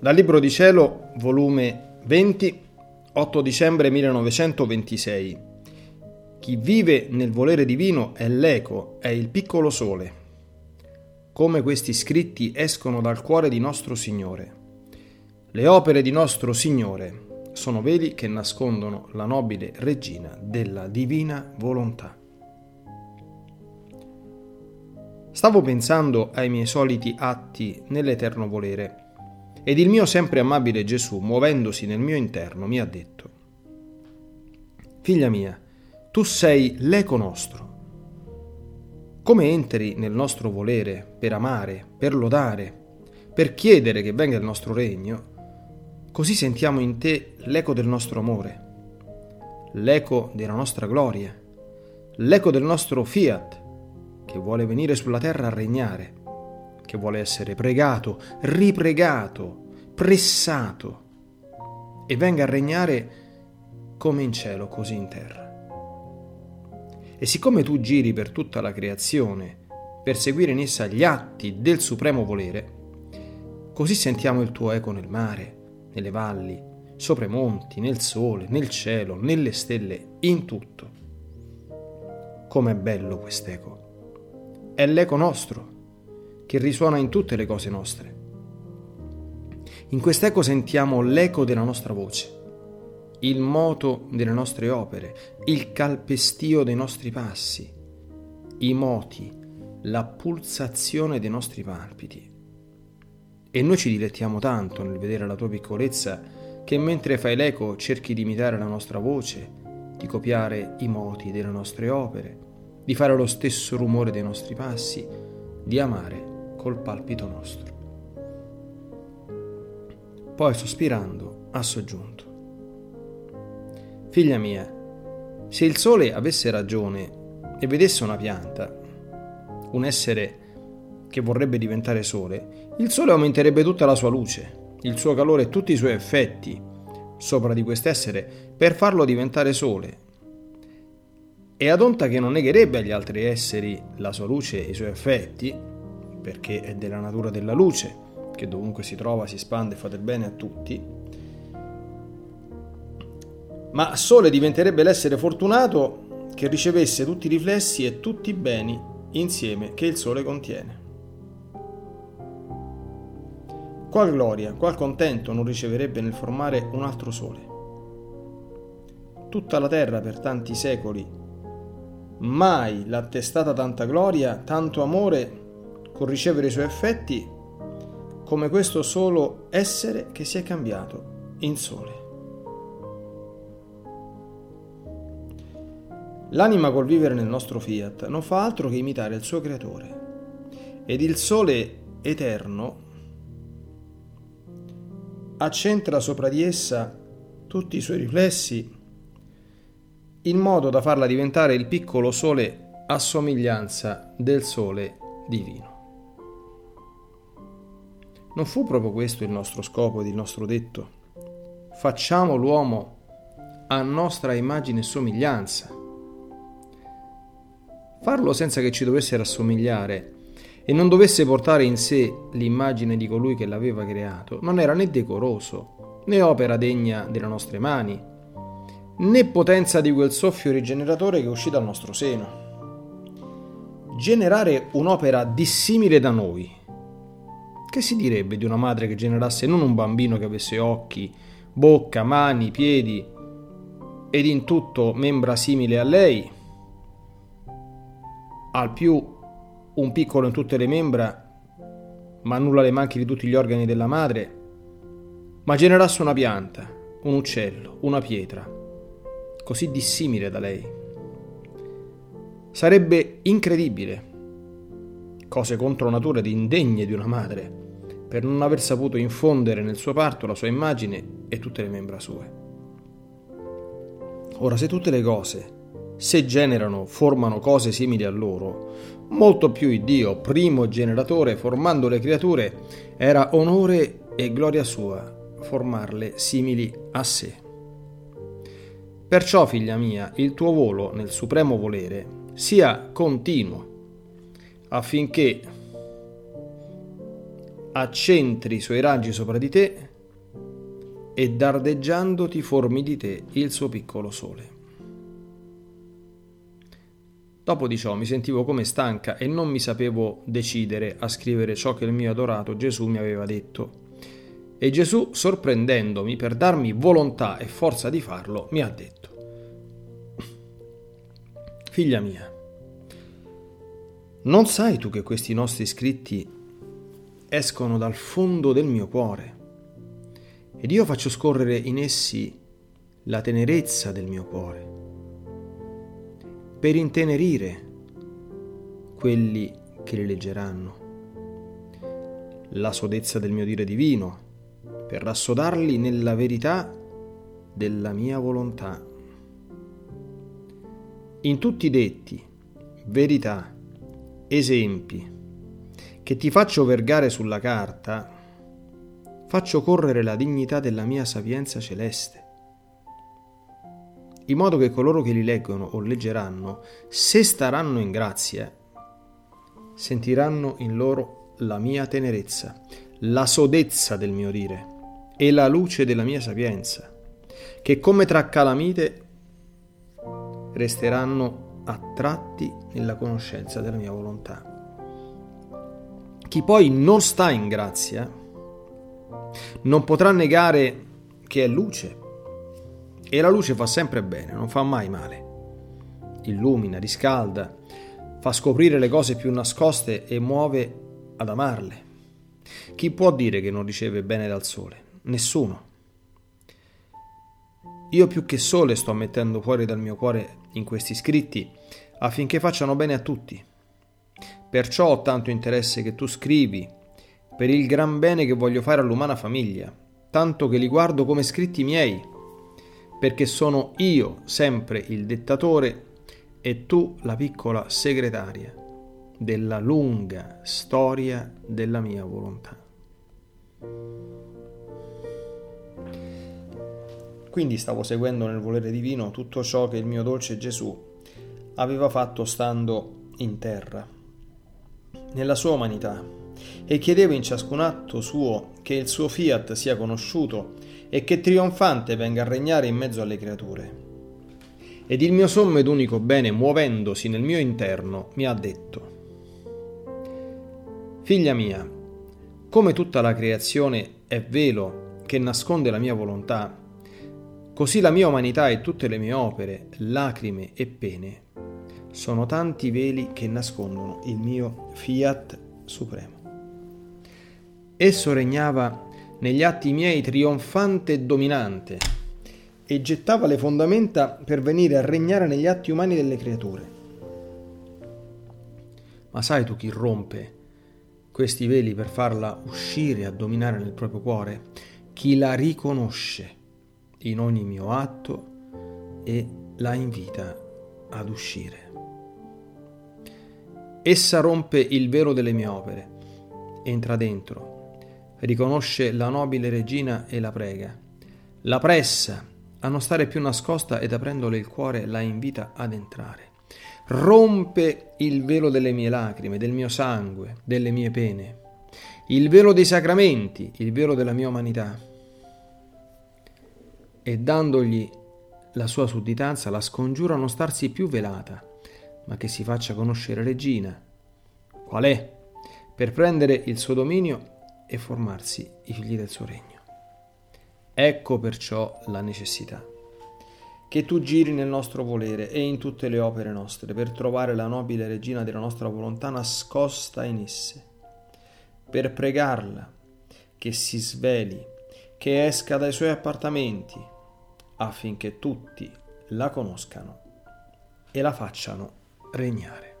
Dal Libro di Cielo, volume 20, 8 dicembre 1926. Chi vive nel volere divino è l'eco, è il piccolo sole. Come questi scritti escono dal cuore di nostro Signore. Le opere di nostro Signore sono veli che nascondono la nobile regina della divina volontà. Stavo pensando ai miei soliti atti nell'eterno volere ed il mio sempre amabile Gesù, muovendosi nel mio interno, mi ha detto, Figlia mia, tu sei l'eco nostro. Come entri nel nostro volere per amare, per lodare, per chiedere che venga il nostro regno, così sentiamo in te l'eco del nostro amore, l'eco della nostra gloria, l'eco del nostro fiat, che vuole venire sulla terra a regnare che vuole essere pregato, ripregato, pressato e venga a regnare come in cielo, così in terra. E siccome tu giri per tutta la creazione per seguire in essa gli atti del supremo volere, così sentiamo il tuo eco nel mare, nelle valli, sopra i monti, nel sole, nel cielo, nelle stelle, in tutto. Com'è bello quest'eco! È l'eco nostro che risuona in tutte le cose nostre. In quest'eco sentiamo l'eco della nostra voce, il moto delle nostre opere, il calpestio dei nostri passi, i moti, la pulsazione dei nostri palpiti. E noi ci dilettiamo tanto nel vedere la tua piccolezza che mentre fai l'eco cerchi di imitare la nostra voce, di copiare i moti delle nostre opere, di fare lo stesso rumore dei nostri passi, di amare col palpito nostro. Poi sospirando ha soggiunto. Figlia mia, se il sole avesse ragione e vedesse una pianta, un essere che vorrebbe diventare sole, il sole aumenterebbe tutta la sua luce, il suo calore e tutti i suoi effetti sopra di quest'essere per farlo diventare sole. E ad onta che non negherebbe agli altri esseri la sua luce e i suoi effetti, perché è della natura della luce, che dovunque si trova si espande e fa del bene a tutti, ma Sole diventerebbe l'essere fortunato che ricevesse tutti i riflessi e tutti i beni insieme che il Sole contiene. Qual gloria, qual contento non riceverebbe nel formare un altro Sole? Tutta la terra per tanti secoli mai l'ha attestata tanta gloria, tanto amore con ricevere i suoi effetti come questo solo essere che si è cambiato in sole. L'anima col vivere nel nostro fiat non fa altro che imitare il suo creatore ed il sole eterno accentra sopra di essa tutti i suoi riflessi in modo da farla diventare il piccolo sole a somiglianza del sole divino. Non fu proprio questo il nostro scopo ed il nostro detto. Facciamo l'uomo a nostra immagine e somiglianza. Farlo senza che ci dovesse rassomigliare e non dovesse portare in sé l'immagine di colui che l'aveva creato non era né decoroso, né opera degna delle nostre mani, né potenza di quel soffio rigeneratore che uscì dal nostro seno. Generare un'opera dissimile da noi, che si direbbe di una madre che generasse non un bambino che avesse occhi, bocca, mani, piedi ed in tutto membra simili a lei, al più un piccolo in tutte le membra, ma nulla le manchi di tutti gli organi della madre, ma generasse una pianta, un uccello, una pietra, così dissimile da lei. Sarebbe incredibile. Cose contro natura ed indegne di una madre, per non aver saputo infondere nel suo parto la sua immagine e tutte le membra sue. Ora, se tutte le cose, se generano, formano cose simili a loro, molto più il Dio, primo generatore, formando le creature, era onore e gloria sua formarle simili a sé. Perciò, figlia mia, il tuo volo nel supremo volere sia continuo affinché accentri i suoi raggi sopra di te e dardeggiando ti formi di te il suo piccolo sole. Dopo di ciò mi sentivo come stanca e non mi sapevo decidere a scrivere ciò che il mio adorato Gesù mi aveva detto. E Gesù, sorprendendomi per darmi volontà e forza di farlo, mi ha detto, Figlia mia, non sai tu che questi nostri scritti escono dal fondo del mio cuore. Ed io faccio scorrere in essi la tenerezza del mio cuore. Per intenerire quelli che li leggeranno, la sodezza del mio dire divino, per rassodarli nella verità della mia volontà. In tutti i detti, verità, esempi che ti faccio vergare sulla carta, faccio correre la dignità della mia sapienza celeste in modo che coloro che li leggono o leggeranno, se staranno in grazia, sentiranno in loro la mia tenerezza, la sodezza del mio dire e la luce della mia sapienza, che come tra calamite resteranno attratti nella conoscenza della mia volontà. Chi poi non sta in grazia non potrà negare che è luce e la luce fa sempre bene, non fa mai male. Illumina, riscalda, fa scoprire le cose più nascoste e muove ad amarle. Chi può dire che non riceve bene dal sole? Nessuno. Io più che sole sto mettendo fuori dal mio cuore in questi scritti affinché facciano bene a tutti. Perciò ho tanto interesse che tu scrivi per il gran bene che voglio fare all'umana famiglia, tanto che li guardo come scritti miei perché sono io sempre il dettatore e tu la piccola segretaria della lunga storia della mia volontà. Quindi stavo seguendo nel volere divino tutto ciò che il mio dolce Gesù aveva fatto stando in terra, nella sua umanità, e chiedevo in ciascun atto suo che il suo fiat sia conosciuto e che trionfante venga a regnare in mezzo alle creature. Ed il mio sommo ed unico bene, muovendosi nel mio interno, mi ha detto, Figlia mia, come tutta la creazione è velo che nasconde la mia volontà, così la mia umanità e tutte le mie opere, lacrime e pene, sono tanti veli che nascondono il mio fiat supremo. Esso regnava negli atti miei trionfante e dominante e gettava le fondamenta per venire a regnare negli atti umani delle creature. Ma sai tu chi rompe questi veli per farla uscire a dominare nel proprio cuore? Chi la riconosce in ogni mio atto e la invita ad uscire. Essa rompe il velo delle mie opere, entra dentro, riconosce la nobile regina e la prega. La pressa a non stare più nascosta ed aprendole il cuore la invita ad entrare. Rompe il velo delle mie lacrime, del mio sangue, delle mie pene, il velo dei sacramenti, il velo della mia umanità. E dandogli la sua sudditanza la scongiura a non starsi più velata, ma che si faccia conoscere regina. Qual è? Per prendere il suo dominio e formarsi i figli del suo regno. Ecco perciò la necessità che tu giri nel nostro volere e in tutte le opere nostre per trovare la nobile regina della nostra volontà nascosta in esse, per pregarla che si sveli, che esca dai suoi appartamenti, affinché tutti la conoscano e la facciano regnare.